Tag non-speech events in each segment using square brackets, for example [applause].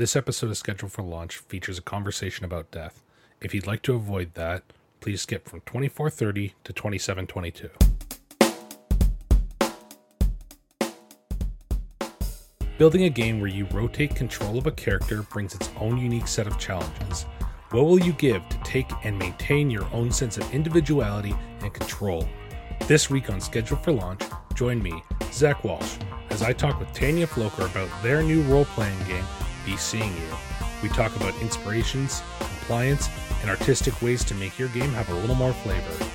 This episode of Scheduled for Launch features a conversation about death. If you'd like to avoid that, please skip from 2430 to 2722. Building a game where you rotate control of a character brings its own unique set of challenges. What will you give to take and maintain your own sense of individuality and control? This week on Schedule for Launch, join me, Zach Walsh, as I talk with Tanya Floker about their new role playing game, Be Seeing You. We talk about inspirations, compliance, and artistic ways to make your game have a little more flavor.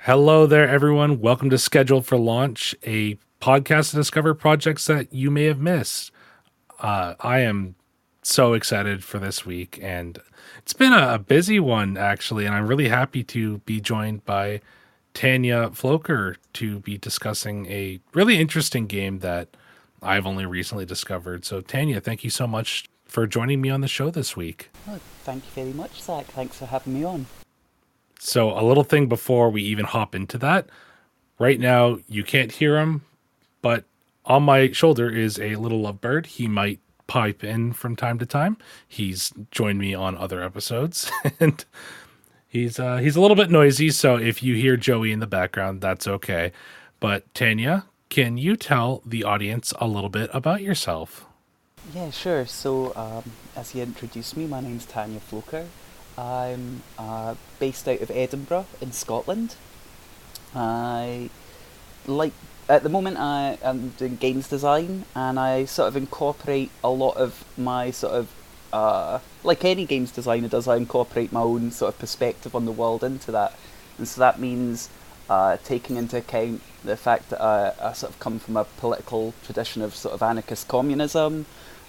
Hello there, everyone. Welcome to Schedule for Launch, a podcast to discover projects that you may have missed. Uh, I am so excited for this week, and it's been a, a, busy one, actually. And I'm really happy to be joined by Tanya Floker to be discussing a really interesting game that I've only recently discovered. So, Tanya, thank you so much for joining me on the show this week. Oh, thank you very much, Zach. Thanks for having me on. So, a little thing before we even hop into that. Right now, you can't hear him, but on my shoulder is a little lovebird. He might pipe in from time to time. He's joined me on other episodes, [laughs] and he's uh, he's a little bit noisy. So if you hear Joey in the background, that's okay. But Tanya, can you tell the audience a little bit about yourself? Yeah, sure. So, um, as he introduced me, my name's Tanya Floker. I'm uh, based out of Edinburgh in Scotland. I like at the moment I am doing games design and I sort of incorporate a lot of my sort of uh, like any games designer does, I incorporate my own sort of perspective on the world into that, and so that means uh, taking into account the fact that I, I sort of come from a political tradition of sort of anarchist communism,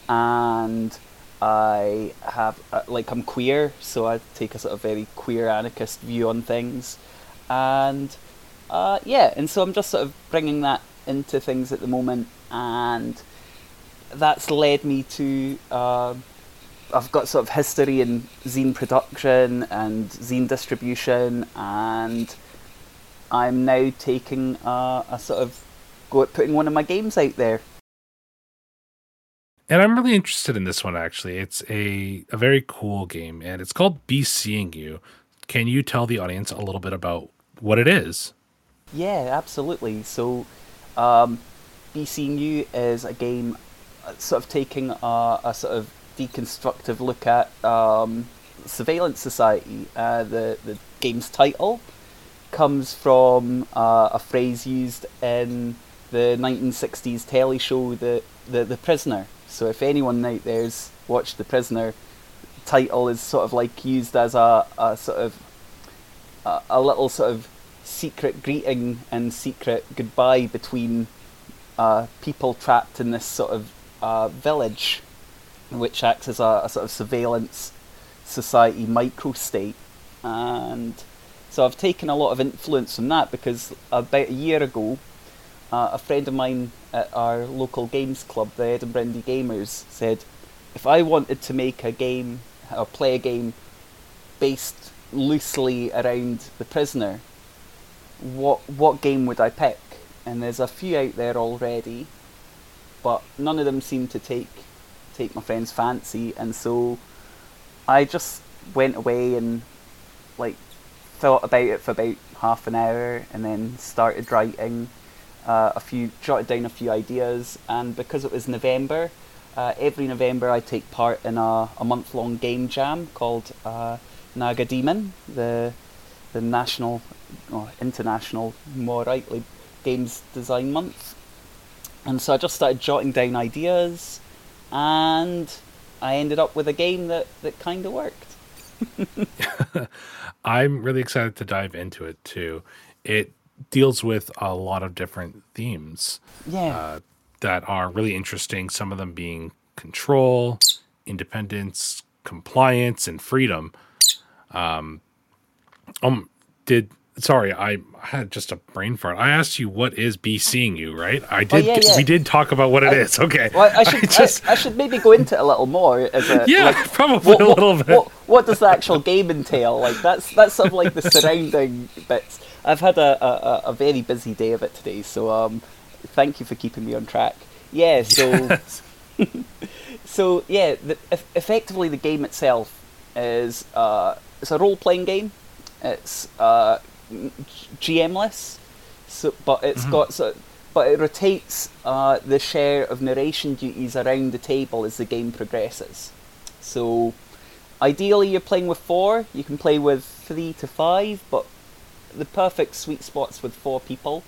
and I have uh, like I'm queer, so I take a sort of very queer anarchist view on things, and uh, yeah, and so I'm just sort of bringing that into things at the moment, and that's led me to. Uh, I've got sort of history in zine production and zine distribution, and I'm now taking a, a sort of go at putting one of my games out there and I'm really interested in this one actually. It's a a very cool game and it's called Be Seeing You. Can you tell the audience a little bit about what it is? Yeah, absolutely. So um, is a game uh, sort of taking a, a sort of deconstructive look at um, surveillance society. Uh, the the game's title comes from uh, a phrase used in the 1960s telly show the the, the prisoner so if anyone out there's watched The Prisoner, title is sort of like used as a, a sort of a, a little sort of secret greeting and secret goodbye between uh, people trapped in this sort of uh, village, which acts as a, a, sort of surveillance society microstate. And so I've taken a lot of influence from that because about a year ago, uh, a friend of mine at our local games club, the Edinburgh Gamers, said if I wanted to make a game or play a game based loosely around the prisoner, what what game would I pick? And there's a few out there already, but none of them seem to take take my friend's fancy, and so I just went away and like thought about it for about half an hour, and then started writing uh, a few, jotted down a few ideas, and because it was November, uh, every November I take part in a, a month long game jam called uh, NaGaDeMon, the the national, or international, more rightly, games design month. And so I just started jotting down ideas, and I ended up with a game that, that kind of worked. [laughs] I'm really excited to dive into it too. It deals with a lot of different themes. Yeah. Uh, that are really interesting. Some of them being control, independence, compliance, and freedom. Um, um, did sorry, I had just a brain fart. I asked you what is be seeing you, right? I Oh, did. yeah, yeah. We did talk about what it is. Okay. Well, I [laughs] should just I, I should maybe go into it a little more. As a, yeah, like, [laughs] probably what, a what- little bit. What, what does the actual game entail? Like that's that's sort of like the surrounding bits. I've had a, a, a- very busy day of it today, so um, thank you for keeping me on track. Yeah, so [laughs] so yeah, the, eff- effectively the game itself is uh, it's a role playing game. It's uh, GMless, so but it's got so, but it rotates uh, the share of narration duties around the table as the game progresses. So ideally you're playing with four. You can play with three to five, but the perfect sweet spot's with four people.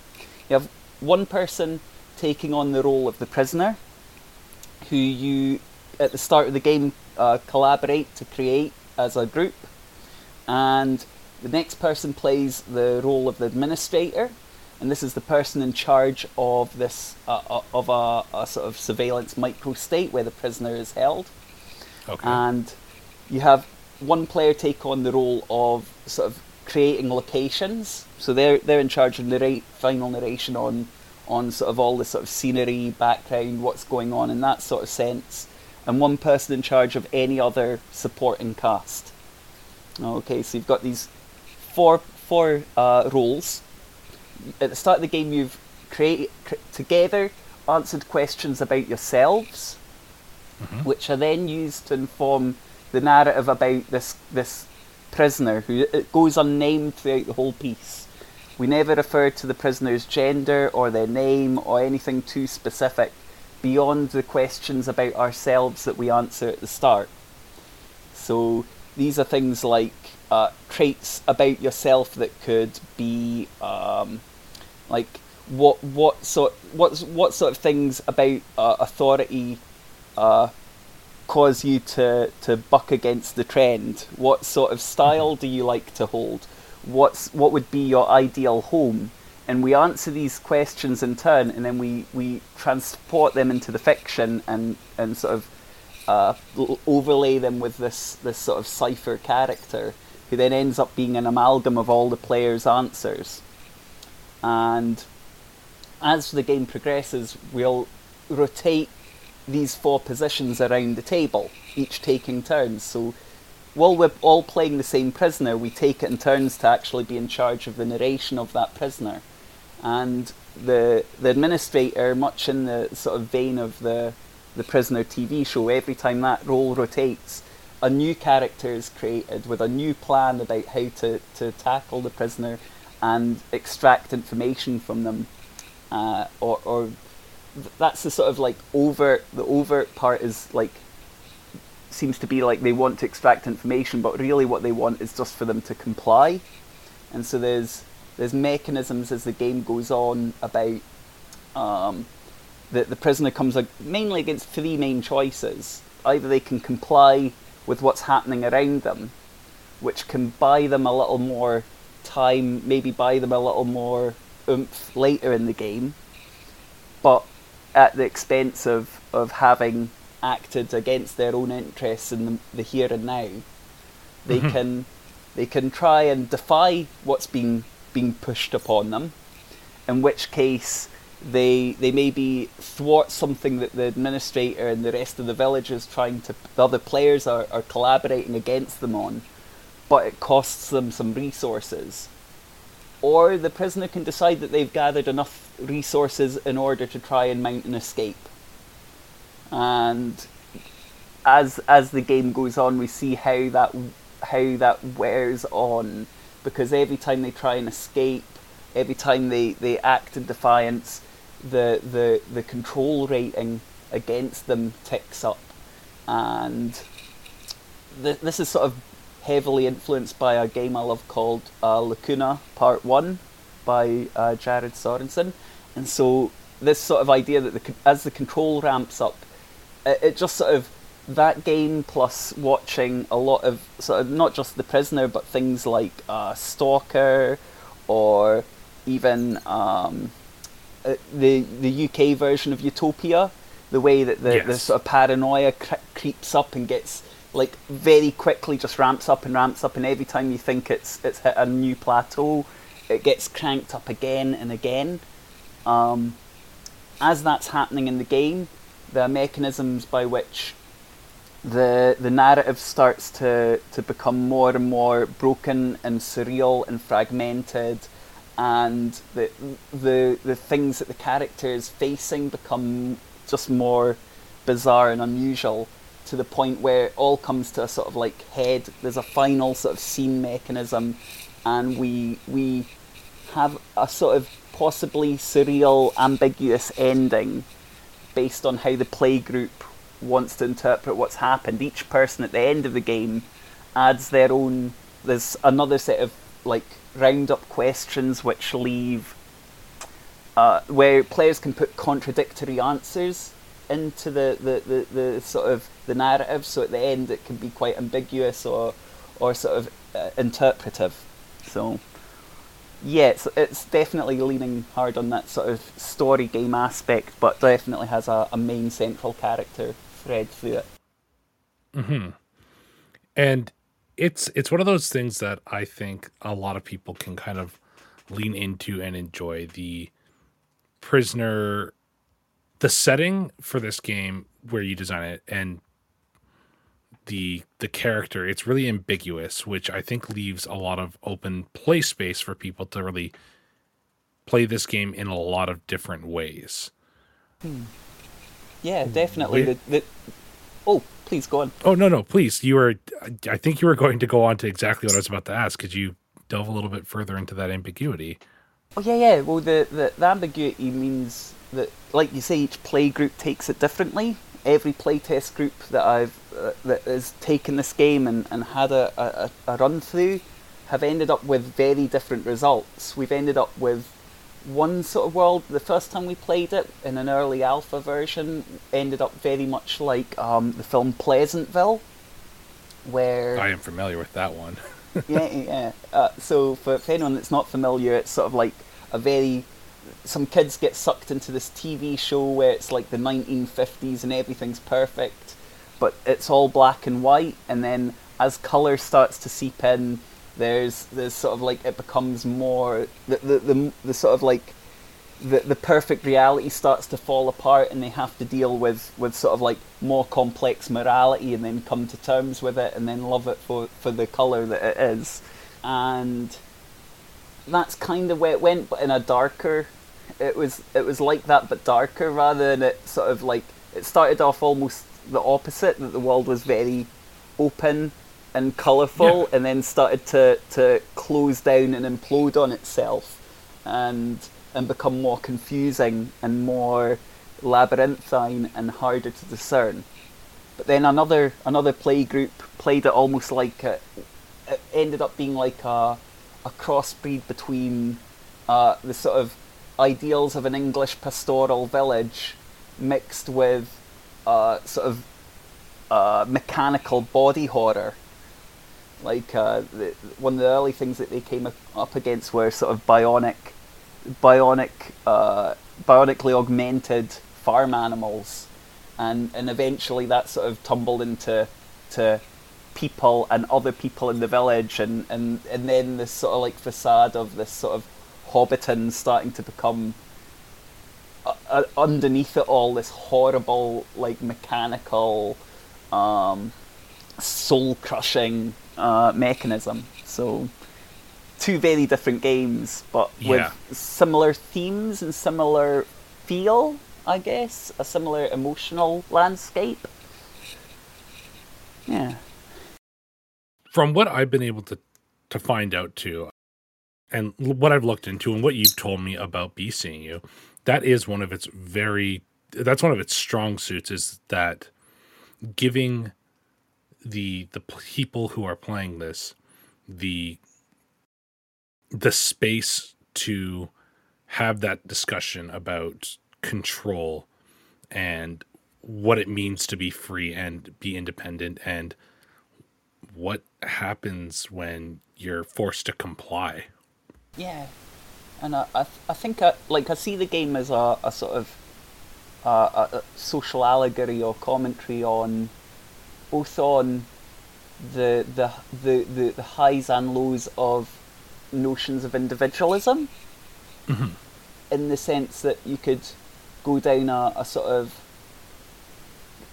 You have one person taking on the role of the prisoner, who you at the start of the game uh, collaborate to create as a group, and the next person plays the role of the administrator, and this is the person in charge of this uh, uh, of a, a sort of surveillance microstate where the prisoner is held okay. and you have one player take on the role of sort of creating locations. So they're they're in charge of narrate final narration on on sort of all the sort of scenery, background, what's going on in that sort of sense, and one person in charge of any other supporting cast. Okay, so you've got these four four uh, roles. At the start of the game, you've created cr- together answered questions about yourselves which are then used to inform the narrative about this this prisoner who it goes unnamed throughout the whole piece. We never refer to the prisoner's gender or their name or anything too specific beyond the questions about ourselves that we answer at the start. So these are things like uh, traits about yourself that could be um, like what what sort what what sort of things about uh, authority uh, cause you to, to buck against the trend? What sort of style do you like to hold? What's what would be your ideal home? And we answer these questions in turn, and then we, we transport them into the fiction and, and sort of uh, overlay them with this, this sort of cipher character, who then ends up being an amalgam of all the players' answers. And as the game progresses, we'll rotate these four positions around the table, each taking turns. So while we're all playing the same prisoner, we take it in turns to actually be in charge of the narration of that prisoner. And the the administrator, much in the sort of vein of the the prisoner TV show, every time that role rotates, a new character is created with a new plan about how to, to tackle the prisoner and extract information from them. Uh, or, or th- that's the sort of like overt the overt part is like seems to be like they want to extract information but really what they want is just for them to comply and so there's there's mechanisms as the game goes on about um, the the prisoner comes mainly against three main choices either they can comply with what's happening around them which can buy them a little more time maybe buy them a little more oomph later in the game but at the expense of, of having acted against their own interests in the, the here and now, they Mhm. can they can try and defy what's being being pushed upon them. In which case, they they maybe thwart something that the administrator and the rest of the villagers trying to the other players are, are collaborating against them on, but it costs them some resources or the prisoner can decide that they've gathered enough resources in order to try and mount an escape. And as as the game goes on, we see how that how that wears on because every time they try and escape, every time they, they act in defiance, the the the control rating against them ticks up, and th- this is sort of heavily influenced by a game I love called uh, Lacuna Part One by uh, Jared Sorensen, and so this sort of idea that the, as the control ramps up, it, it just sort of that game plus watching a lot of sort of not just the prisoner but things like uh, Stalker or even um, uh, the the UK version of Utopia, the way that the, the sort of paranoia cre- creeps up and gets like very quickly just ramps up and ramps up, and every time you think it's it's hit a new plateau, it gets cranked up again and again. Um, as that's happening in the game, the mechanisms by which the the narrative starts to, to become more and more broken and surreal and fragmented and the the the things that the character is facing become just more bizarre and unusual to the point where it all comes to a sort of like head. There's a final sort of scene mechanism, and we we have a sort of possibly surreal, ambiguous ending based on how the play group wants to interpret what's happened. Each person at the end of the game adds their own. There's another set of like round up questions which leave uh, where players can put contradictory answers into the, the, the, the, sort of the narrative. So at the end, it can be quite ambiguous or or sort of uh, interpretive. So yeah, it's, it's definitely leaning hard on that sort of story game aspect, but definitely has a, a main central character thread through it. Hmm. And it's it's one of those things that I think a lot of people can kind of lean into and enjoy. The prisoner the setting for this game where you design it and the the character it's really ambiguous which i think leaves a lot of open play space for people to really play this game in a lot of different ways. Hmm. yeah definitely. The, the, oh please go on oh no no please you were i think you were going to go on to exactly what i was about to ask could you delve a little bit further into that ambiguity oh yeah yeah well the, the, the ambiguity means that, like you say, each play group takes it differently. Every playtest group that I've uh, that has taken this game and, and had a, a, a run through have ended up with very different results. We've ended up with one sort of world. The first time we played it in an early alpha version ended up very much like um, the film Pleasantville, where I am familiar with that one. [laughs] yeah, yeah. Uh, so for, for anyone that's not familiar, it's sort of like a very some kids get sucked into this TV show where it's like the 1950s and everything's perfect, but it's all black and white. And then as color starts to seep in, there's there's sort of like it becomes more the the the, the sort of like the the perfect reality starts to fall apart, and they have to deal with with sort of like more complex morality, and then come to terms with it, and then love it for for the color that it is, and that's kind of where it went, but in a darker it was it was like that but darker rather than it sort of like it started off almost the opposite that the world was very open and colourful yeah. and then started to, to close down and implode on itself and and become more confusing and more labyrinthine and harder to discern. But then another another play group played it almost like a, it ended up being like a a crossbreed between uh, the sort of ideals of an English pastoral village mixed with uh, sort of uh, mechanical body horror. Like uh, the, one of the early things that they came up against were sort of bionic, bionic, uh, bionically augmented farm animals, and and eventually that sort of tumbled into to people and other people in the village, and and and then this sort of like facade of this sort of Hobbiton starting to become uh, uh, underneath it all this horrible, like mechanical, um, soul crushing uh, mechanism. So, two very different games, but yeah. with similar themes and similar feel, I guess, a similar emotional landscape. Yeah. From what I've been able to to find out too, and what I've looked into and what you've told me about Be Seeing You, that is one of its very that's one of its strong suits is that giving the the people who are playing this the the space to have that discussion about control and what it means to be free and be independent and what happens when you're forced to comply. Yeah, and I I, I think I, like I see the game as a, a sort of uh, a, a social allegory or commentary on both on the the, the, the, the highs and lows of notions of individualism, Mm-hmm. in the sense that you could go down a, a sort of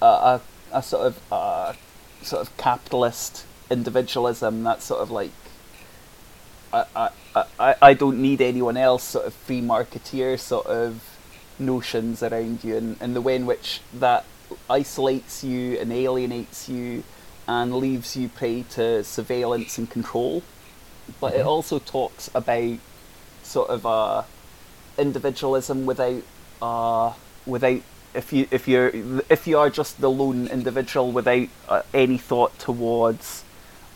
a, a, a sort of uh sort of capitalist individualism. That's sort of like I, I, I, I don't need anyone else. Sort of free marketeer sort of notions around you, and, and the way in which that isolates you and alienates you and leaves you prey to surveillance and control. But it Mhm. also talks about sort of uh, individualism without uh, without if you if you're if you are just the lone individual without uh, any thought towards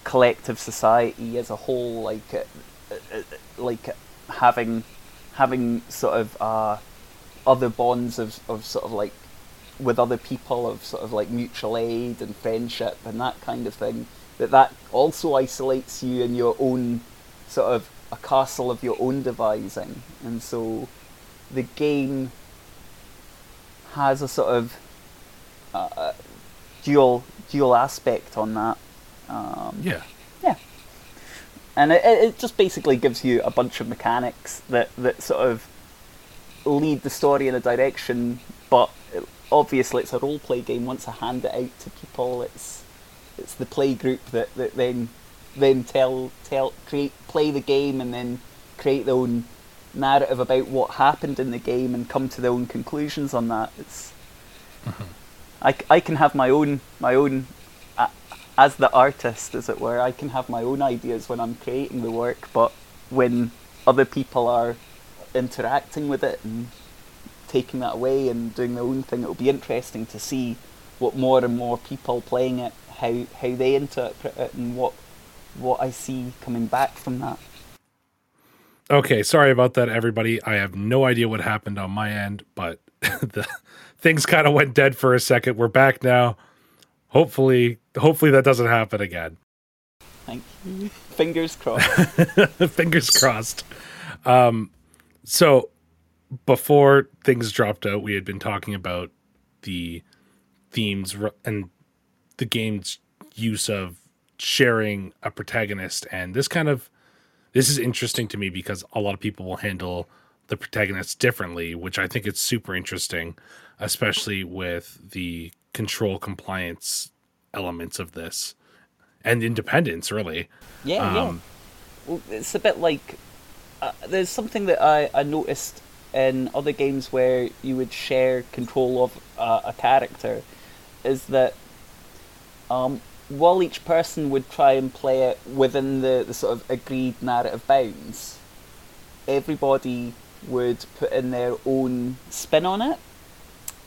collective society as a whole, like uh, uh, uh, like having having sort of uh, other bonds of, of sort of like with other people of sort of like mutual aid and friendship and that kind of thing that that also isolates you in your own sort of a castle of your own devising and so the game has a sort of uh, dual dual aspect on that um, Yeah. yeah. And it, it just basically gives you a bunch of mechanics that, that sort of lead the story in a direction, but obviously it's a role play game. Once I hand it out to people, it's it's the play group that, that then then tell tell create play the game and then create their own narrative about what happened in the game and come to their own conclusions on that. It's I, c- I can have my own my own uh, as the artist, as it were. I can have my own ideas when I'm creating the work, but when other people are interacting with it and taking that away and doing their own thing, it'll be interesting to see what more and more people playing it, how how they interpret it, and what what I see coming back from that. Okay, sorry about that, everybody. I have no idea what happened on my end, but [laughs] the things kind of went dead for a second. We're back now. Hopefully, hopefully that doesn't happen again. Thank you. [laughs] Fingers crossed. [laughs] Fingers crossed. Um, so before things dropped out, we had been talking about the themes and the game's use of sharing a protagonist, and this kind of this is interesting to me because a lot of people will handle the protagonist differently, which I think it's super interesting, especially with the control compliance elements of this and independence, really. Yeah, yeah. Um, Well, it's a bit like uh, there's something that I, I noticed in other games where you would share control of uh, a character is that um, while each person would try and play it within the, the sort of agreed narrative bounds, everybody would put in their own spin on it.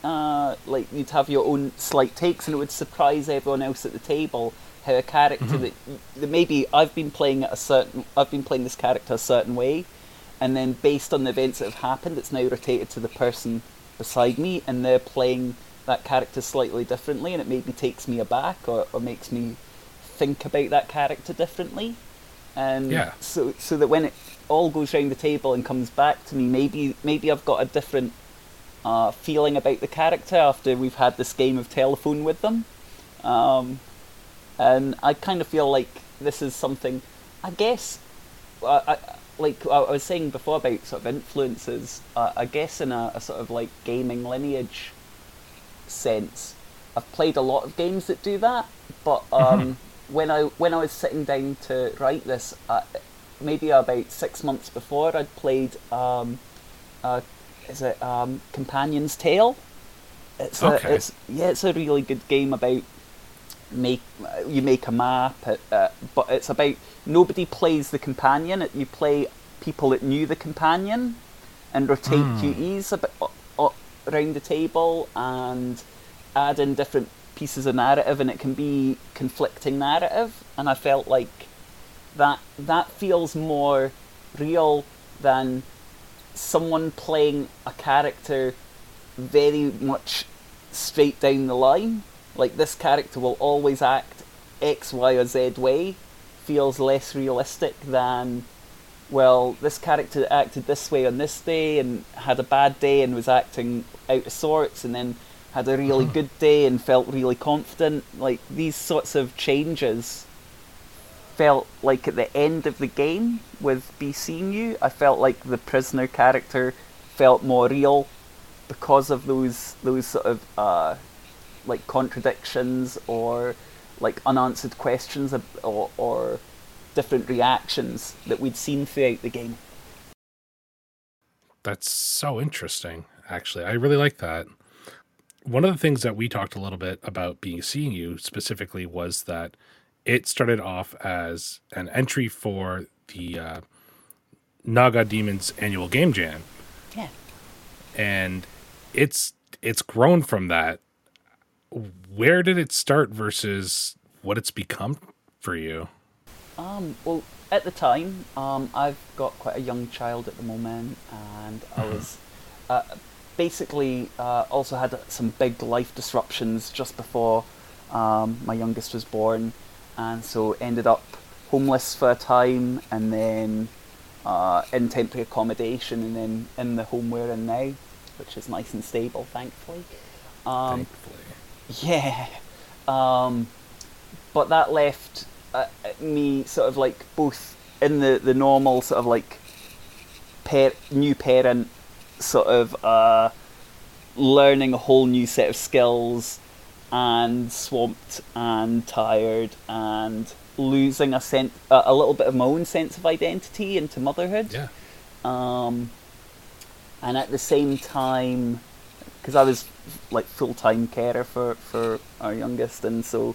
Uh, like you'd have your own slight takes, and it would surprise everyone else at the table how a character that, that maybe I've been playing a certain I've been playing this character a certain way, and then based on the events that have happened, it's now rotated to the person beside me, and they're playing that character slightly differently, and it maybe takes me aback or, or makes me think about that character differently. And Yeah. so so that when it all goes round the table and comes back to me, maybe maybe I've got a different uh, feeling about the character after we've had this game of telephone with them. Um, and I kind of feel like this is something, I guess, I, like I was saying before about sort of influences. Uh, I guess in a, a sort of like gaming lineage sense, I've played a lot of games that do that. But um, when I when I was sitting down to write this, uh, maybe about six months before, I'd played. Um, uh, is it um, Companion's Tale? It's Okay. a, it's yeah, it's a really good game about make you make a map, uh, uh, but it's about nobody plays the companion. It, you play people that knew the companion, and rotate duties a bit o- o- around the table and add in different pieces of narrative, and it can be conflicting narrative. And I felt like that that feels more real than someone playing a character very much straight down the line. Like this character will always act X, Y, or Z way. Feels less realistic than well, this character acted this way on this day and had a bad day and was acting out of sorts, and then had a really [laughs] good day and felt really confident. Like these sorts of changes felt like at the end of the game with Be Seeing You, I felt like the prisoner character felt more real because of those those sort of uh, like contradictions or like unanswered questions or, or different reactions that we'd seen throughout the game. That's so interesting, actually. I really like that. One of the things that we talked a little bit about being seeing you specifically was that it started off as an entry for the uh, NaGaDeMons annual game jam. Yeah. And it's it's grown from that. Where did it start versus what it's become for you? Um, well, at the time, um, I've got quite a young child at the moment, and I mm-hmm. was uh, basically uh, also had some big life disruptions just before um, my youngest was born, and so ended up homeless for a time, and then uh, in temporary accommodation, and then in the home we're in now, which is nice and stable, thankfully. Um, thankfully. [laughs] Yeah. Um, but that left uh, me sort of like both in the, the normal sort of like par- new parent sort of uh, learning a whole new set of skills and swamped and tired and losing a sense a, a little bit of my own sense of identity into motherhood yeah um, and at the same time because I was like full time carer for for our youngest and so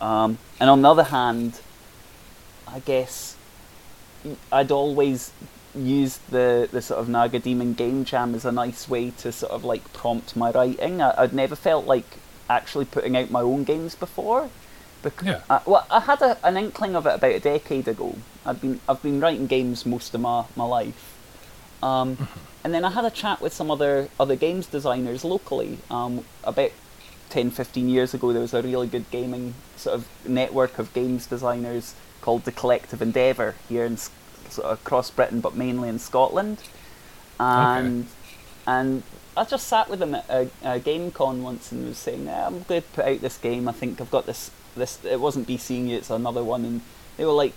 um, and on the other hand, I guess I'd always used the, the sort of NaGaDeMon Game Jam as a nice way to sort of like prompt my writing. I, would never felt like actually putting out my own games before. Because, yeah. I, well, I had a, an inkling of it about a decade ago. I've been I've been writing games most of my, my life, um, mm-hmm. and then I had a chat with some other other games designers locally um, about 10, 15 years ago, there was a really good gaming sort of network of games designers called the Collective Endeavour here in sort of across Britain, but mainly in Scotland. And okay. and I just sat with them at a, a game con once and was saying, I'm going to put out this game. I think I've got this. This it wasn't Be Seeing You, it's another one. And they were like,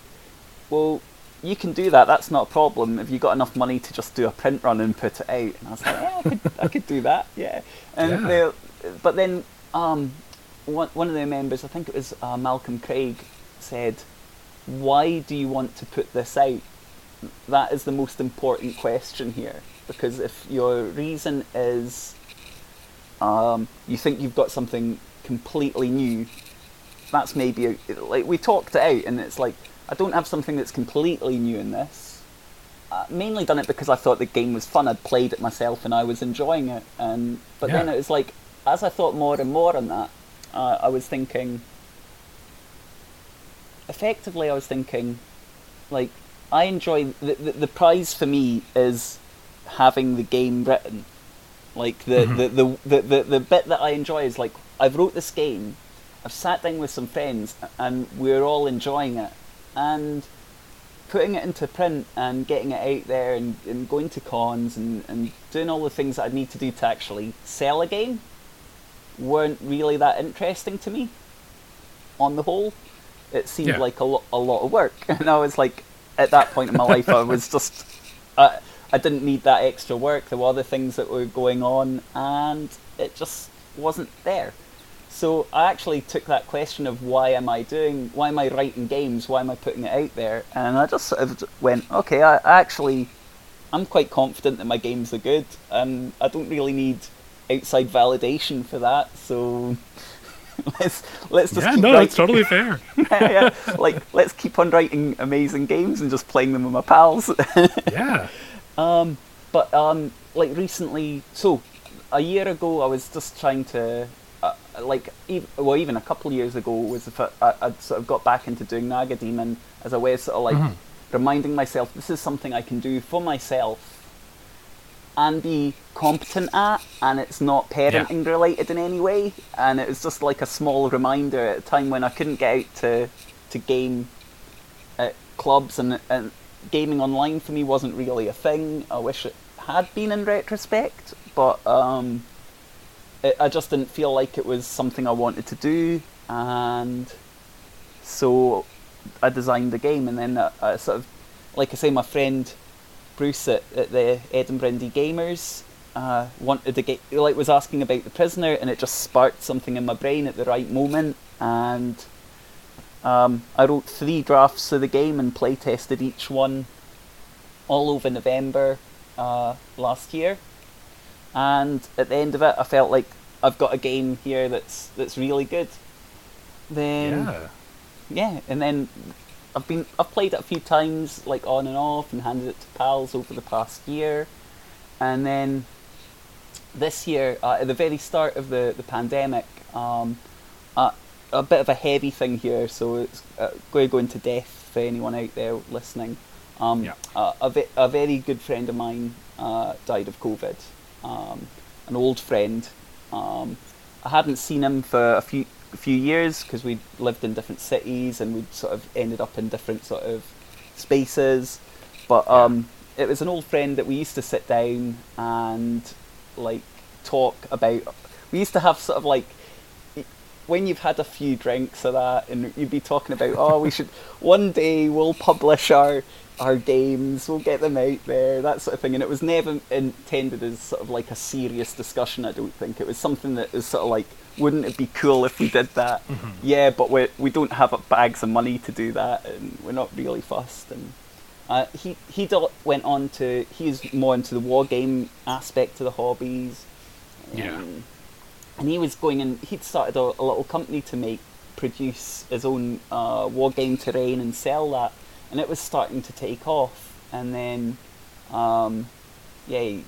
well, you can do that. That's not a problem. If you got enough money to just do a print run and put it out, and I was like, yeah, I could, I could do that. Yeah. And yeah. they, but then um, one, one of their members, I think it was uh, Malcolm Craig, said, Why do you want to put this out? That is the most important question here. Because if your reason is um, you think you've got something completely new, that's maybe, a, like, we talked it out, and it's like, I don't have something that's completely new in this. Uh, mainly done it because I thought the game was fun. I'd played it myself and I was enjoying it. And but yeah. then it was like as I thought more and more on that, uh, I was thinking. Effectively, I was thinking, like, I enjoy the, the, the prize for me is having the game written. Like the, mm-hmm. the, the, the, the, the bit that I enjoy is like I've wrote this game, I've sat down with some friends, and we're all enjoying it, and putting it into print and getting it out there and, and going to cons and, and doing all the things that I need to do to actually sell a game weren't really that interesting to me. On the whole, it seemed yeah. like a lot a lot of work, [laughs] and I was like, at that point in my life, I was [laughs] just. Uh, I didn't need that extra work. There were other things that were going on, and it just wasn't there. So I actually took that question of why am I doing, why am I writing games, why am I putting it out there, and I just sort of went, okay, I, I actually, I'm quite confident that my games are good, and I don't really need outside validation for that. So [laughs] let's let's just yeah, no, writing. that's totally fair. [laughs] yeah, yeah, like let's keep on writing amazing games and just playing them with my pals. [laughs] yeah. Um, but um, like recently, so a year ago, I was just trying to. Like, even, well, even a couple of years ago, was I, I, sort of got back into doing NaGaDeMon as a way of sort of like mm-hmm. reminding myself this is something I can do for myself and be competent at, and it's not parenting yeah. related in any way. And it was just like a small reminder at a time when I couldn't get out to to game at clubs, and, and gaming online for me wasn't really a thing. I wish it had been in retrospect, but um, it, I just didn't feel like it was something I wanted to do, and so I designed the game, and then uh, I sort of, like I say, my friend Bruce at, at the Edinburgh Indie Gamers uh, wanted to get like was asking about the prisoner, and it just sparked something in my brain at the right moment, and um, I wrote three drafts of the game and play tested each one all over November uh, last year, and at the end of it, I felt like I've got a game here that's that's really good. Then yeah. yeah, and then I've been I've played it a few times, like on and off, and handed it to pals over the past year, and then this year uh, at the very start of the the pandemic, um, uh, a bit of a heavy thing here, so it's uh, going to go into depth for anyone out there listening. Um, Yeah. uh, a, ve- a very good friend of mine uh, died of COVID. Um, an old friend. Um, I hadn't seen him for a few a few years because we'd lived in different cities and we'd sort of ended up in different sort of spaces. But um, it was an old friend that we used to sit down and like talk about. We used to have sort of like when you've had a few drinks of that, and you'd be talking about, oh, we should [laughs] one day we'll publish our our games, we'll get them out there, that sort of thing. And it was never intended as sort of like a serious discussion. I don't think it was something that was sort of like, wouldn't it be cool if we did that? Yeah, but we we don't have bags of money to do that, and we're not really fussed. And uh, he he went on to he's more into the war game aspect of the hobbies. Yeah. Um, and he was going and he'd started a, a little company to make produce his own uh, war game terrain and sell that and it was starting to take off and then um, yeah he,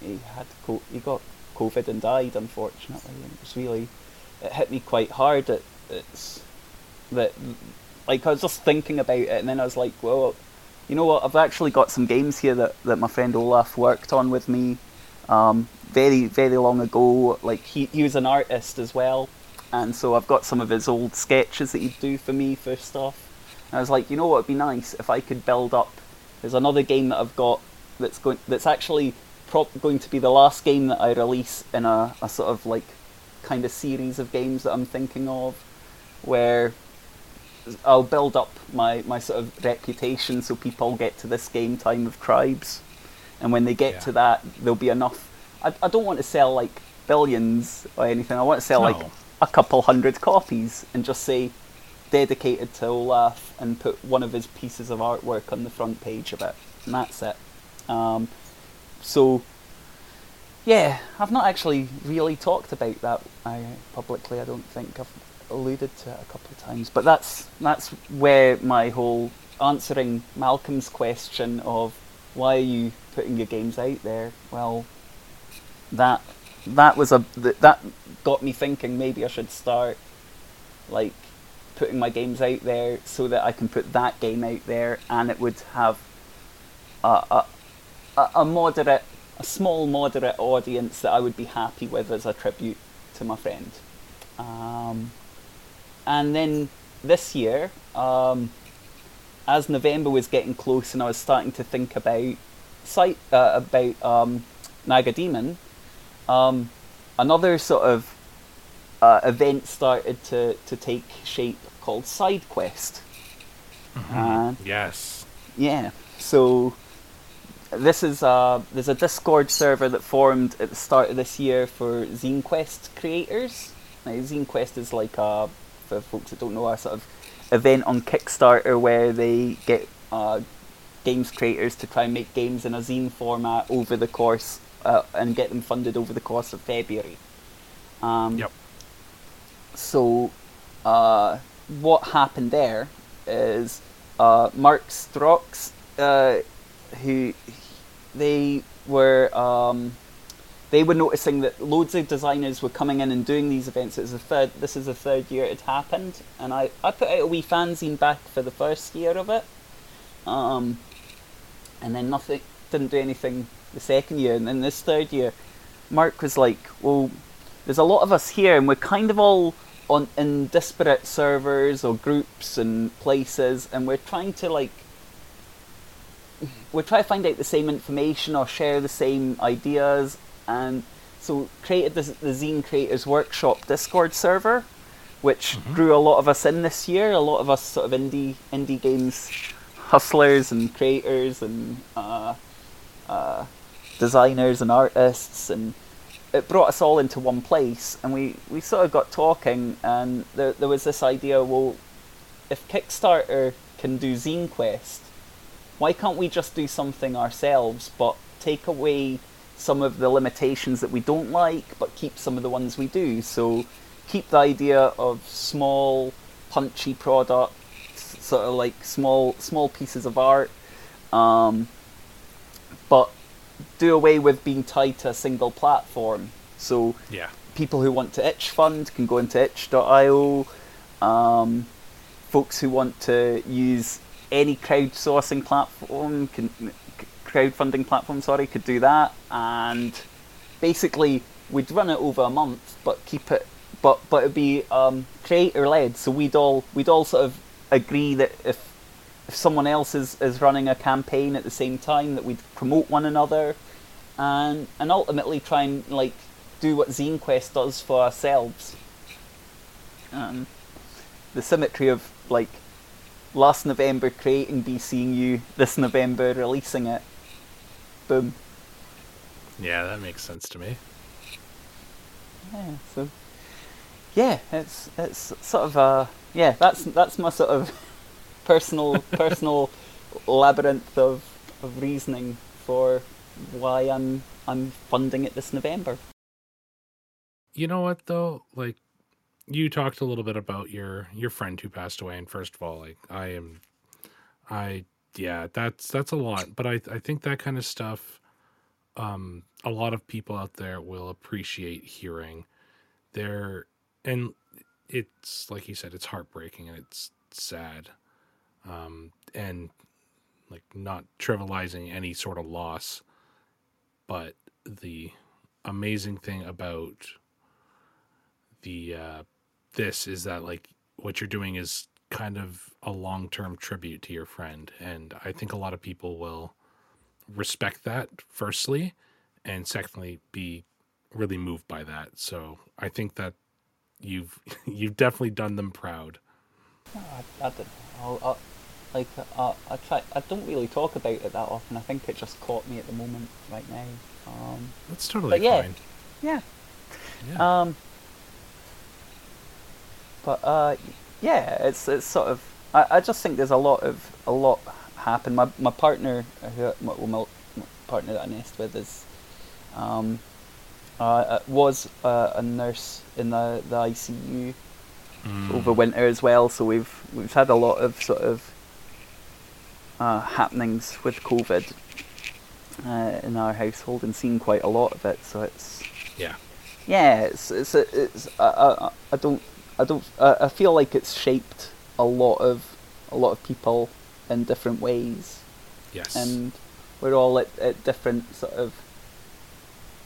he, had co- he got covid and died unfortunately and it was really it hit me quite hard that it's that like I was just thinking about it and then I was like well you know what I've actually got some games here that, that my friend Olaf worked on with me um, very very long ago. Like he, he was an artist as well, and so I've got some of his old sketches that he'd do for me for stuff. And I was like, you know what would be nice if I could build up. There's another game that I've got that's going that's actually prop going to be the last game that I release in a, a sort of like kind of series of games that I'm thinking of, where I'll build up my, my sort of reputation so people get to this game time of tribes and when they get Yeah. to that there'll be enough I, I don't want to sell like billions or anything i want to sell like a couple hundred copies and just say dedicated to olaf and put one of his pieces of artwork on the front page of it and that's it. Um, so yeah i've not actually really talked about that uh, publicly i don't think. I've alluded to it a couple of times but that's that's where my whole answering malcolm's question of why are you putting your games out there? Well that that was a that got me thinking maybe I should start like putting my games out there so that I can put that game out there and it would have a a, a- moderate a small moderate audience that I would be happy with as a tribute to my friend. Um, and then this year um, as November was getting close and I was starting to think about site uh, about um, NaGaDeMon, um, another sort of uh, event started to, to take shape called Side Quest. And Yes. yeah, so this is uh, there's a Discord server that formed at the start of this year for Zine Quest creators. Now, Zine Quest is like a, for folks that don't know, a sort of event on Kickstarter where they get uh, games creators to try and make games in a zine format over the course uh, and get them funded over the course of February. Um, Yep. So, uh, what happened there is uh, Mark Strox, uh, who they were um, they were noticing that loads of designers were coming in and doing these events. It was the third. This is the third year it happened, and I, I put out a wee fanzine back for the first year of it, um, and then nothing didn't do anything the second year, and then this third year, Mark was like, "Well, there's a lot of us here, and we're kind of all on in disparate servers or groups and places, and we're trying to like." we try to find out the same information or share the same ideas and so created this, the zine creators workshop discord server which drew a lot of us in this year. A lot of us sort of indie indie games hustlers and creators and uh, uh, designers and artists, and it brought us all into one place. And we, we sort of got talking, and there there was this idea. Well, if Kickstarter can do Zine Quest, why can't we just do something ourselves, but take away some of the limitations that we don't like, but keep some of the ones we do? So keep the idea of small, punchy products, sort of like small small pieces of art, um, but do away with being tied to a single platform. So Yeah. people who want to itch fund can go into itch.io. Um, folks who want to use any crowdsourcing platform can crowdfunding platform sorry could do that and basically we'd run it over a month but keep it but but it'd be um, creator led so we'd all we'd all sort of agree that if if someone else is, is running a campaign at the same time that we'd promote one another and and ultimately try and like do what Zine Quest does for ourselves. Um, the symmetry of like last November creating Be Seeing You, this November releasing it. Boom. Yeah, that makes sense to me. Yeah, so yeah, it's it's sort of uh yeah, that's that's my sort of personal personal labyrinth of, of reasoning for why I'm I'm funding it this November. You know what though? Like you talked a little bit about your your friend who passed away and first of all, like I am I yeah, that's that's a lot, but I I think that kind of stuff um a lot of people out there will appreciate hearing. There and it's like you said it's heartbreaking and it's sad. Um and like not trivializing any sort of loss, but the amazing thing about the uh this is that like what you're doing is kind of a long-term tribute to your friend and i think a lot of people will respect that firstly and secondly be really moved by that. So i think that you've [laughs] you've definitely done them proud. No, I, I don't. I'll, I'll, like uh, I try. I don't really talk about it that often. I think it just caught me at the moment right now. Um, that's totally yeah. fine yeah. yeah Um, but uh, yeah, it's it's sort of. I, I just think there's a lot of a lot happen. My my partner, who my, my, my partner that I nest with is, um, uh, uh, was uh, a nurse in the the ICU Mm. over winter as well. So we've we've had a lot of sort of uh, happenings with COVID uh, in our household and seen quite a lot of it. So it's yeah yeah, it's it's it's I, I, I don't I don't I, I feel like it's shaped a lot of a lot of people in different ways, yes and we're all at, at different sort of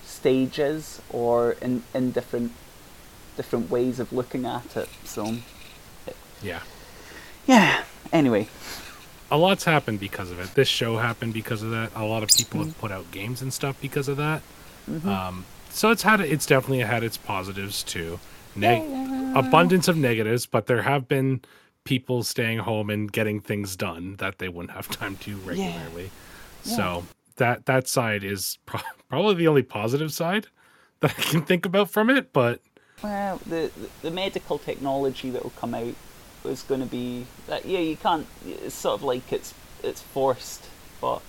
stages or in in different different ways of looking at it. So yeah yeah. Anyway, a lot's happened because of it. This show happened because of that. A lot of people have put out games and stuff because of that. Um, so it's had it's definitely had its positives too. Neg- abundance of negatives, but there have been people staying home and getting things done that they wouldn't have [laughs] time to regularly. So that that side is [laughs] pro- probably the only positive side that I can think about from it. But well, the the medical technology that will come out is going to be that yeah you can't it's sort of like it's it's forced but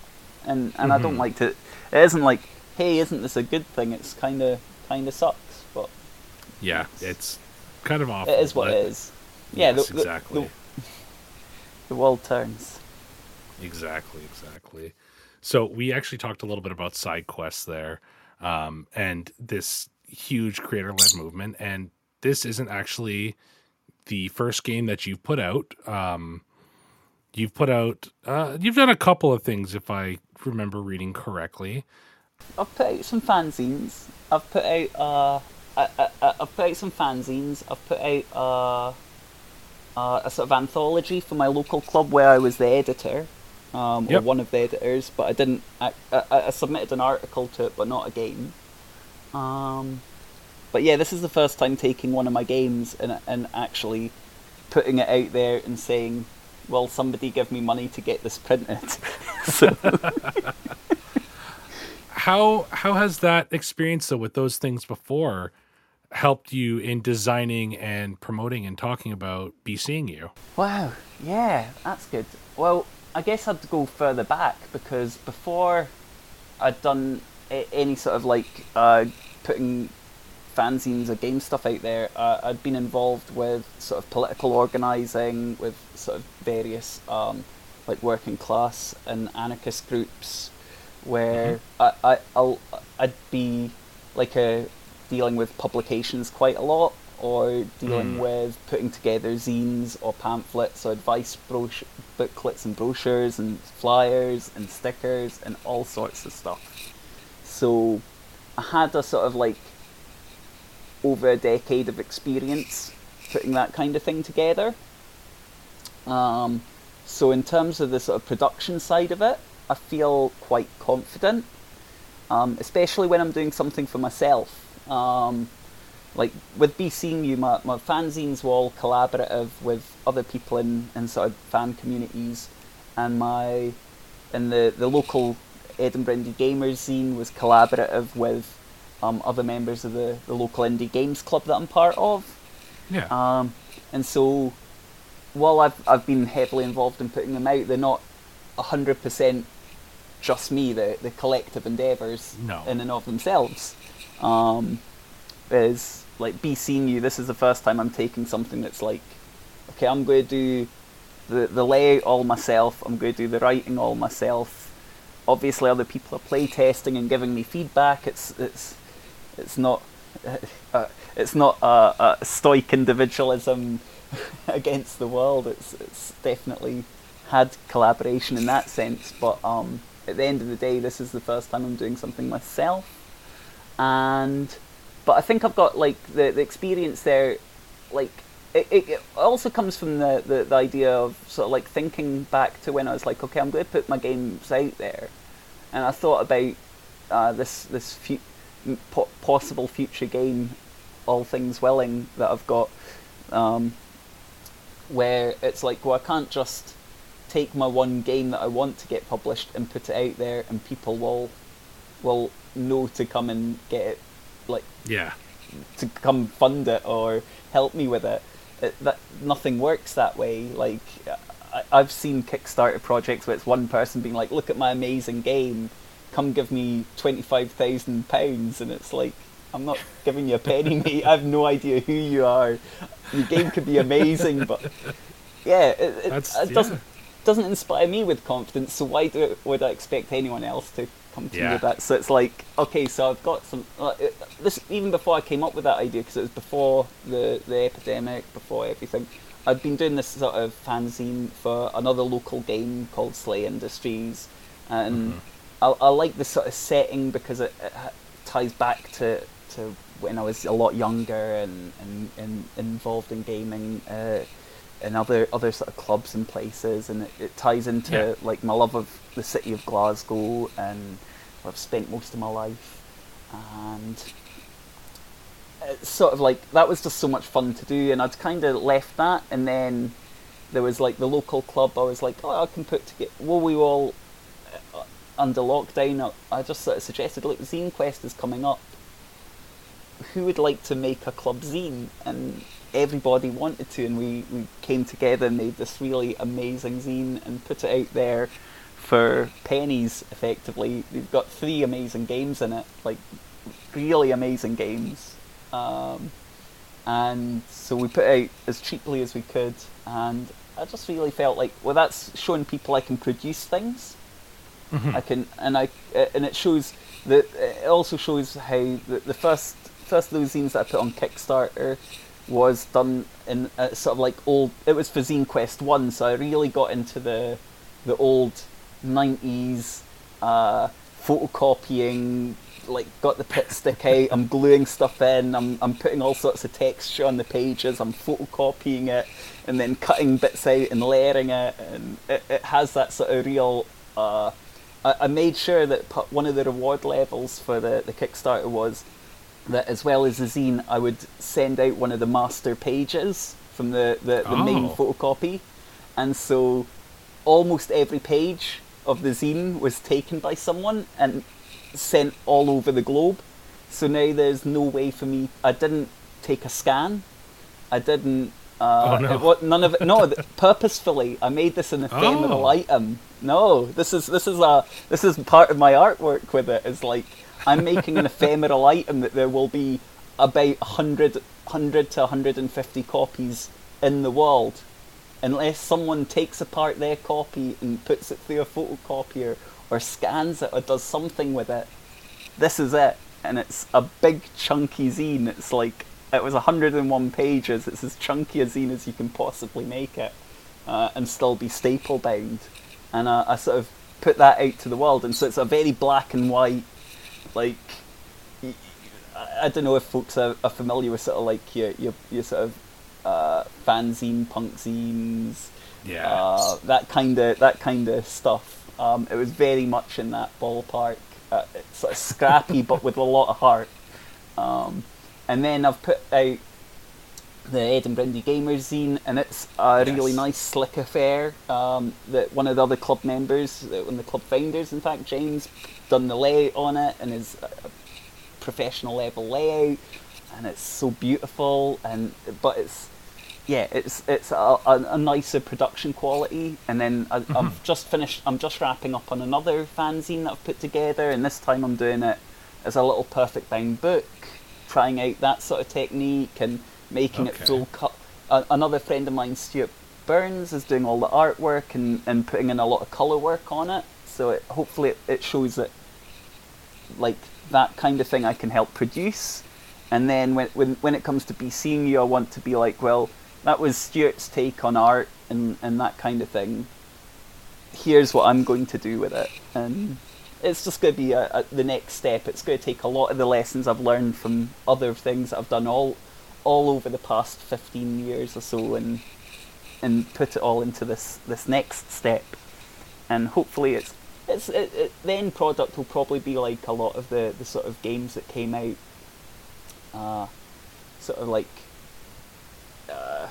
and and I don't Mhm. like to it isn't like hey isn't this a good thing it's kind of kind of sucks but yeah, it's kind of awful. it is what it is yeah Yes, the, the, exactly. the, the world turns Exactly, exactly. So we actually talked a little bit about side quests there, um, and this huge creator-led movement. And this isn't actually the first game that you've put out. Um, you've put out, uh, you've done a couple of things, if I remember reading correctly. I've put out some fanzines I've put out uh I, I've put out some fanzines I've put out uh uh, a sort of anthology for my local club where I was the editor, um, Yep. or one of the editors, but I didn't. I, I, I submitted an article to it, but not a game. Um, but yeah, this is the first time taking one of my games and and actually putting it out there and saying, "Well, somebody give me money to get this printed." [laughs] so, [laughs] how how has that experience though with those things before helped you in designing and promoting and talking about be seeing you wow, yeah, that's good. Well, I guess I'd go further back because before I'd done any sort of like uh, putting fanzines or game stuff out there, uh, I'd been involved with sort of political organising, with sort of various um, like working class and anarchist groups, where I, I I'll I'd be like a dealing with publications quite a lot, or dealing Mm. with putting together zines or pamphlets or advice broch- booklets and brochures and flyers and stickers and all sorts of stuff. So I had a sort of like over a decade of experience putting that kind of thing together. Um, so in terms of the sort of production side of it, I feel quite confident, um, especially when I'm doing something for myself. Um, like with You, my, my fanzines were all collaborative with other people in, in sort of fan communities, and my and the, the local Edinburgh Indie Gamers zine was collaborative with um, other members of the, the local indie games club that I'm part of. yeah Um, and so, while I've I've been heavily involved in putting them out, they're not hundred percent just me. The the collective endeavours No. in and of themselves. Um, is like be seeing you. This is the first time I'm taking something that's like, okay, I'm going to do the the layout all myself. I'm going to do the writing all myself. Obviously, other people are play testing and giving me feedback. It's it's it's not [laughs] uh, it's not a, a stoic individualism [laughs] against the world. It's it's definitely had collaboration in that sense. But um, at the end of the day, this is the first time I'm doing something myself, and but I think I've got like the the experience there, like. It, it, also comes from the, the, the idea of sort of like thinking back to when I was like, okay, I'm going to put my games out there, and I thought about uh, this this po- possible future game, all things willing, that I've got, um, where it's like, well, I can't just take my one game that I want to get published and put it out there, and people will will know to come and get it, like yeah to come fund it or help me with it. it that nothing works that way. Like I, I've seen Kickstarter projects where it's one person being like, "Look at my amazing game, come give me twenty five thousand pounds," and it's like, "I'm not giving you a penny, [laughs] mate. I have no idea who you are. Your game could be amazing, but yeah, it, it, it doesn't yeah. doesn't inspire me with confidence. So why do would I expect anyone else to come to me with that? So it's like, okay, so I've got some. Uh, it- this even before I came up with that idea, because it was before the the epidemic, before everything. I'd been doing this sort of fanzine for another local game called Slay Industries, and I, I like the sort of setting because it, it ties back to to when I was a lot younger and and, and involved in gaming. Uh, and other other sort of clubs and places, and it, it ties into Yeah. like my love of the city of Glasgow and where I've spent most of my life, and it's sort of like that was just so much fun to do, and I'd kind of left that, and then there was like the local club. I was like, oh, I can put together. Well, we all under lockdown. I, just sort of suggested, look, Zine Quest is coming up. Who would like to make a club zine? And everybody wanted to, and we, we came together and made this really amazing zine and put it out there for pennies, effectively. We've got three amazing games in it, like really amazing games. Um, and so we put it out as cheaply as we could, and I just really felt like, well, that's showing people I can produce things. Mhm. I can, and I, uh, and it shows that it also shows how the, the first first of those zines that I put on Kickstarter was done in sort of like old. It was for Zine Quest One, so I really got into the the old '90s uh, photocopying. Like got the Pritt stick out. I'm gluing stuff in. I'm I'm putting all sorts of texture on the pages. I'm photocopying it and then cutting bits out and layering it, and it, it has that sort of real. Uh, I, I made sure that one of the reward levels for the, the Kickstarter was that as well as the zine, I would send out one of the master pages from the, the, the main Oh. photocopy. And so almost every page of the zine was taken by someone and sent all over the globe. So now there's no way for me. I didn't take a scan. I didn't. Uh, Oh, no. it none of it. No, purposefully, I made this an ephemeral Oh. item. No, this is this is a this is part of my artwork with it. it. Is like I'm making an [laughs] ephemeral item that there will be about 100, 100 to 150 copies in the world unless someone takes apart their copy and puts it through a photocopier or scans it or does something with it, this is it. And it's a big chunky zine. It's like it was 101 pages. It's as chunky a zine as you can possibly make it, uh, and still be staple bound. And uh, I sort of put that out to the world, and so it's a very black and white, like I don't know if folks are, are familiar with sort of like your your, your sort of uh, fanzine, punk zines, Yeah. uh, that kind of that kind of stuff. Um, it was very much in that ballpark. Uh, it's sort of scrappy, but with a lot of heart. Um, and then I've put out the Edinburgh Indie Gamers zine, and it's a really nice, slick affair. Um, that one of the other club members, uh, one of the club founders, in fact, James, done the layout on it, and is a a professional level layout, and it's so beautiful. And but it's yeah, it's it's a, a, a nicer production quality. And then I, I've just finished. I'm just wrapping up on another fanzine that I've put together, and this time I'm doing it as a little perfect bound book, trying out that sort of technique and making it full cut. Another friend of mine, Stuart Burns, is doing all the artwork and, and putting in a lot of color work on it. So it, hopefully it, it shows that like that kind of thing I can help produce. And then when when when it comes to be seeing you, I want to be like, well, that was Stuart's take on art and and that kind of thing. Here's what I'm going to do with it, and it's just going to be a, a, the next step. It's going to take a lot of the lessons I've learned from other things that I've done all all over the past 15 years or so, and and put it all into this this next step and hopefully it's it's it, it, the end product will probably be like a lot of the the sort of games that came out uh sort of like uh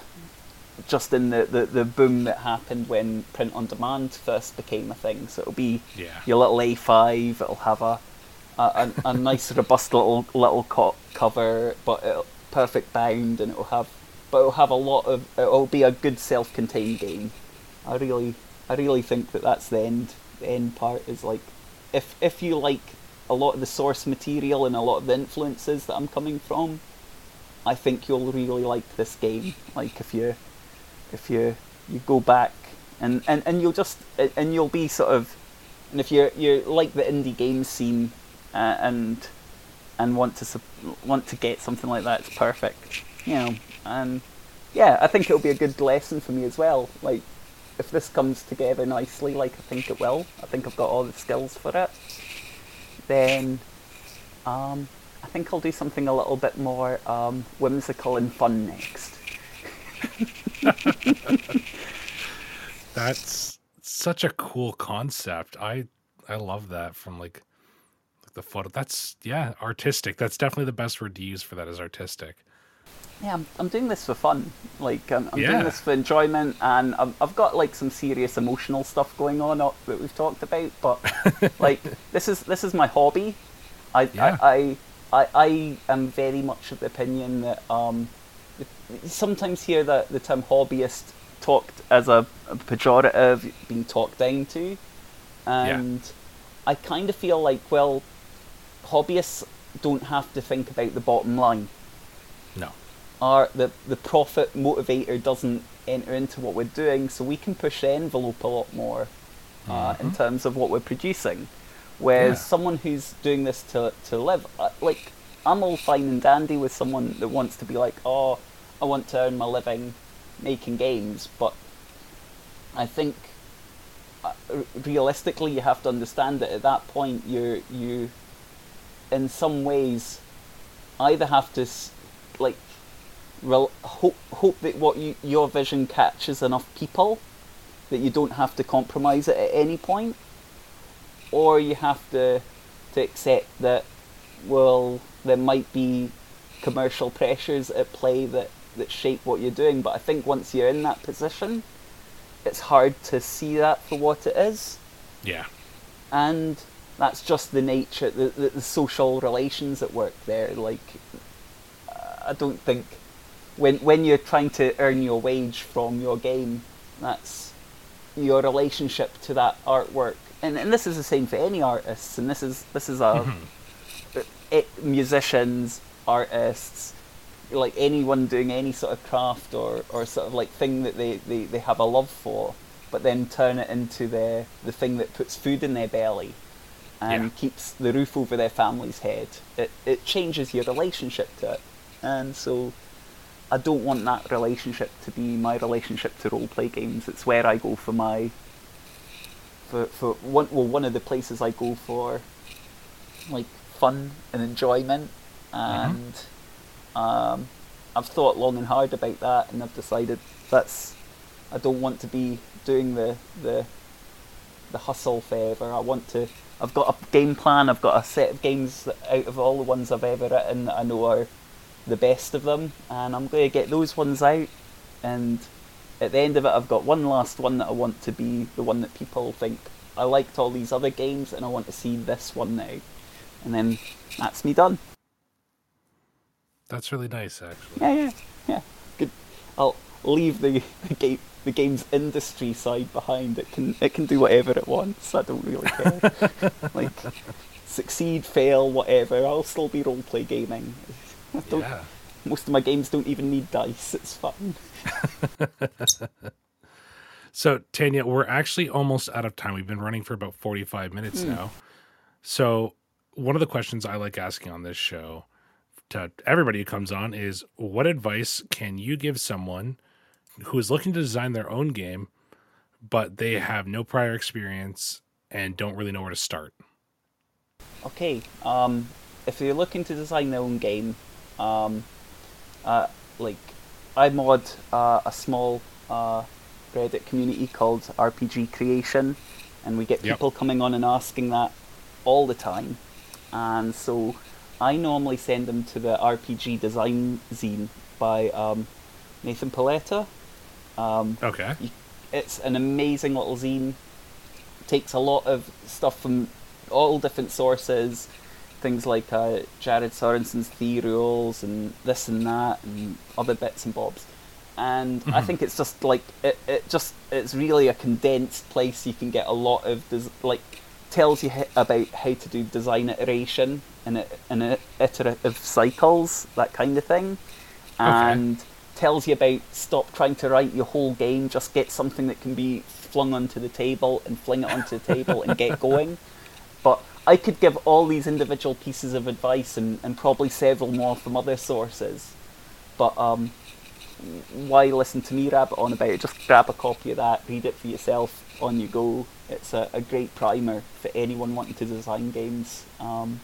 just in the, the, the boom that happened when print on demand first became a thing. So it'll be Yeah. your little A5. It'll have a a, a, a nice [laughs] robust little little co- cover, but it'll, perfect bound, and it'll have but it'll have a lot of it'll be a good self-contained game. I really I really think that that's the end the end part is like if if you like a lot of the source material and a lot of the influences that I'm coming from, I think you'll really like this game. Like if you if you you go back and, and, and you'll just and you'll be sort of and if you're you like the indie game scene uh, and and want to want to get something like that, it's perfect. You know, and yeah, I think it'll be a good lesson for me as well. Like if this comes together nicely, like I think it will, I think I've got all the skills for it. Then um, I think I'll do something a little bit more um, whimsical and fun next. [laughs] That's such a cool concept. I I love that from like the photo. That's yeah, artistic. That's definitely the best word to use for that is artistic. Yeah, I'm, I'm doing this for fun. Like, I'm, I'm Yeah. doing this for enjoyment, and I've, I've got like some serious emotional stuff going on that we've talked about. But [laughs] like, this is this is my hobby. I Yeah. I, I I I am very much of the opinion that um, sometimes hear the the term hobbyist talked as a, a pejorative, being talked down to, and I kind of feel like well, hobbyists don't have to think about the bottom line No. our the the profit motivator doesn't enter into what we're doing, so we can push the envelope a lot more uh, in terms of what we're producing. Whereas Yeah. someone who's doing this to to live, uh, like I'm all fine and dandy with someone that wants to be like, oh, I want to earn my living making games, but I think uh, realistically you have to understand that at that point you you in some ways either have to like rel- hope hope that what you, your vision catches enough people that you don't have to compromise it at any point, or you have to to accept that well there might be commercial pressures at play that that shape what you're doing. But I think once you're in that position, it's hard to see that for what it is. Yeah. And that's just the nature, the, the, the social relations at work there. Like, I don't think when when you're trying to earn your wage from your game, that's your relationship to that artwork. And and this is the same for any artists. And this is this is a [laughs] it, musicians, artists, like anyone doing any sort of craft or, or sort of like thing that they, they, they have a love for, but then turn it into the the thing that puts food in their belly and Yeah. keeps the roof over their family's head. It it changes your relationship to it. And so I don't want that relationship to be my relationship to role play games. It's where I go for my for for one well one of the places I go for like fun and enjoyment and um, I've thought long and hard about that and I've decided that's I don't want to be doing the the the hustle forever. I want to I've got a game plan, I've got a set of games that out of all the ones I've ever written that I know are the best of them and I'm going to get those ones out and at the end of it I've got one last one that I want to be the one that people think I liked all these other games and I want to see this one now. And then that's me done. That's really nice, actually. Yeah, yeah, yeah. Good. I'll leave the the game the games industry side behind. It can it can do whatever it wants. I don't really care. [laughs] like succeed, fail, whatever. I'll still be role play gaming. Yeah. Most of my games don't even need dice. It's fun. [laughs] So, Tanya, we're actually almost out of time. We've been running for about 45 minutes hmm. now. So, one of the questions I like asking on this show to everybody who comes on is what advice can you give someone who is looking to design their own game, but they have no prior experience and don't really know where to start? Okay. Um, if you're looking to design their own game, um, uh, like I mod uh, a small uh, Reddit community called RPG Creation, and we get Yep. people coming on and asking that all the time. And so I normally send them to the RPG Design Zine by um, Nathan Paoletta. Um, Okay. you- it's an amazing little zine. Takes a lot of stuff from all different sources, things like uh, Jared Sorensen's Thea rules and this and that and other bits and bobs. And I think it's just like it, it just it's really a condensed place you can get a lot of des- like tells you about how to do design iteration and it- and it- iterative cycles that kind of thing and tells you about stop trying to write your whole game, just get something that can be flung onto the table and fling it onto the table and get going. [laughs] But I could give all these individual pieces of advice and, and probably several more from other sources. But um, why listen to me rabbit on about it? Just grab a copy of that, read it for yourself, on you go. It's a, a great primer for anyone wanting to design games. Um,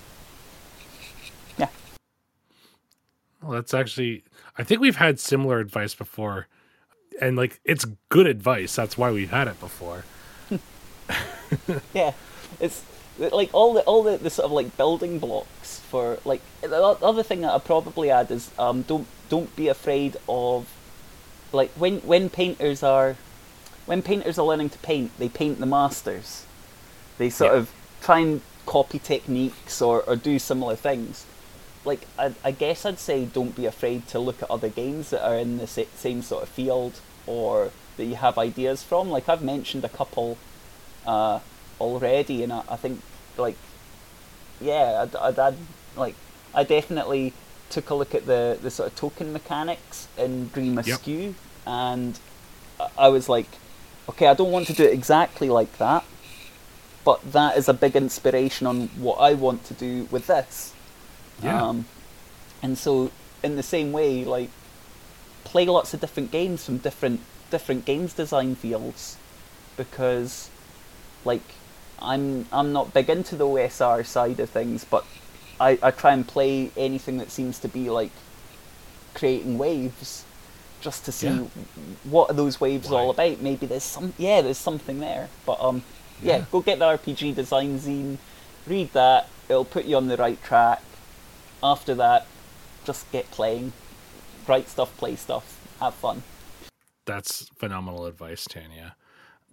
yeah. Well, that's actually, I think we've had similar advice before. And like, it's good advice. That's why we've had it before. [laughs] yeah, it's like all the all the, the sort of like building blocks for like the other thing that I probably add is um don't don't be afraid of like when when painters are when painters are learning to paint they paint the masters they sort Yeah. of try and copy techniques or, or do similar things like I, I guess I'd say don't be afraid to look at other games that are in the sa- same sort of field or that you have ideas from like I've mentioned a couple uh, already, and I, I think like yeah, I'd, I'd, I'd like I definitely took a look at the the sort of token mechanics in Dream Yep. Askew, and I- I was like, okay, I don't want to do it exactly like that, but that is a big inspiration on what I want to do with this. Yeah. Um, and so, in the same way, like play lots of different games from different different games design fields, because like I'm I'm not big into the OSR side of things, but I, I try and play anything that seems to be like creating waves, just to see Yeah. what are those waves all about. Maybe there's some yeah, there's something there. But um yeah, Yeah. go get the RPG design zine, read that. It'll put you on the right track. After that, just get playing, write stuff, play stuff, have fun. That's phenomenal advice, Tanya.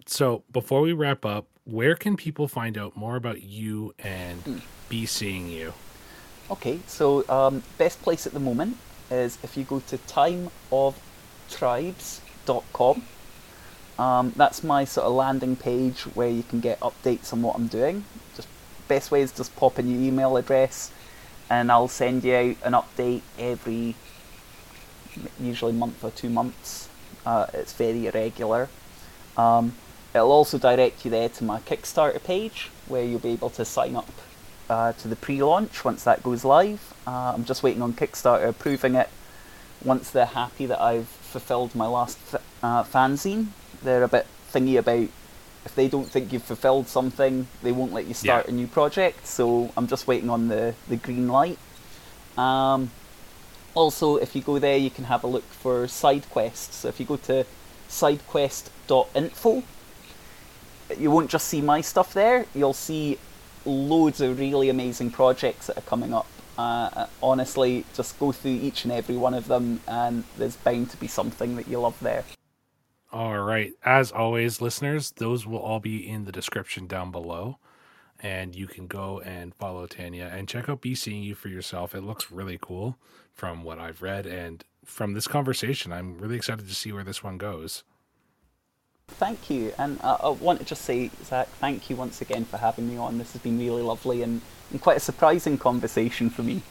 So before we wrap up, where can people find out more about you and mm. be seeing you? Okay, so um, best place at the moment is if you go to timeoftribes.com. Um, that's my sort of landing page where you can get updates on what I'm doing. Just best way is just pop in your email address, and I'll send you out an update every usually month or two months. Uh, it's very irregular. Um, it'll also direct you there to my Kickstarter page where you'll be able to sign up uh, to the pre-launch once that goes live. Uh, I'm just waiting on Kickstarter approving it. Once they're happy that I've fulfilled my last uh, fanzine, they're a bit thingy about if they don't think you've fulfilled something, they won't let you start yeah. a new project. So I'm just waiting on the, the green light. Um, also, if you go there, you can have a look for side quests. So if you go to sidequest.info, you won't just see my stuff there. You'll see loads of really amazing projects that are coming up. Uh, honestly, just go through each and every one of them, and there's bound to be something that you love there. All right. As always, listeners, those will all be in the description down below. And you can go and follow Tanya and check out Be Seeing You for yourself. It looks really cool from what I've read. And from this conversation, I'm really excited to see where this one goes. Thank you. And uh, I want to just say, Zach, thank you once again for having me on. This has been really lovely and, and quite a surprising conversation for me.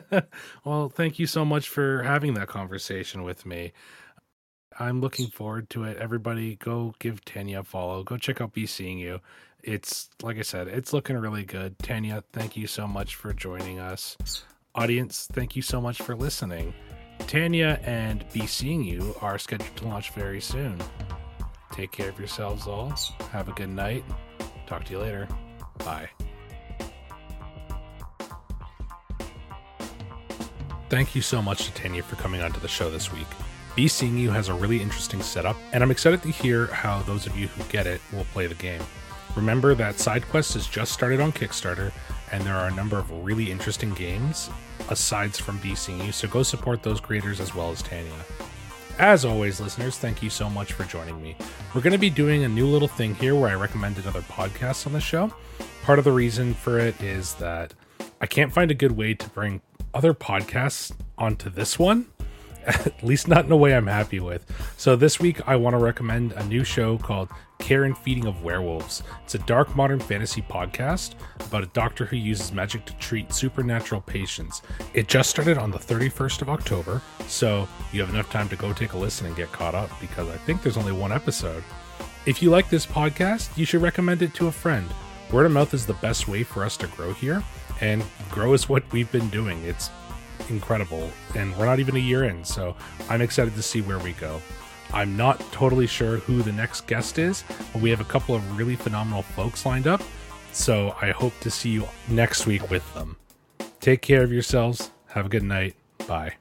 [laughs] well, thank you so much for having that conversation with me. I'm looking forward to it. Everybody, go give Tanya a follow. Go check out Be Seeing You. It's like I said, it's looking really good. Tanya, thank you so much for joining us. Audience, thank you so much for listening. Tanya and Be Seeing You are scheduled to launch very soon. Take care of yourselves all. Have a good night. Talk to you later. Bye. Thank you so much to Tanya for coming onto the show this week. Be Seeing You has a really interesting setup, and I'm excited to hear how those of you who get it will play the game. Remember that SideQuest has just started on Kickstarter, and there are a number of really interesting games aside from Be Seeing You, so go support those creators as well as Tanya. As always, listeners, thank you so much for joining me. We're going to be doing a new little thing here where I recommend another podcast on the show. Part of the reason for it is that I can't find a good way to bring other podcasts onto this one [laughs] at least not in a way I'm happy with. So this week I want to recommend a new show called Care and Feeding of Werewolves. It's a dark modern fantasy podcast about a doctor who uses magic to treat supernatural patients. It just started on the 31st of October, so you have enough time to go take a listen and get caught up because I think there's only one episode. If you like this podcast, you should recommend it to a friend. Word of mouth is the best way for us to grow here, and grow is what we've been doing. It's incredible. And we're not even a year in, so I'm excited to see where we go. I'm not totally sure who the next guest is, but we have a couple of really phenomenal folks lined up. So I hope to see you next week with them. Take care of yourselves. Have a good night. Bye.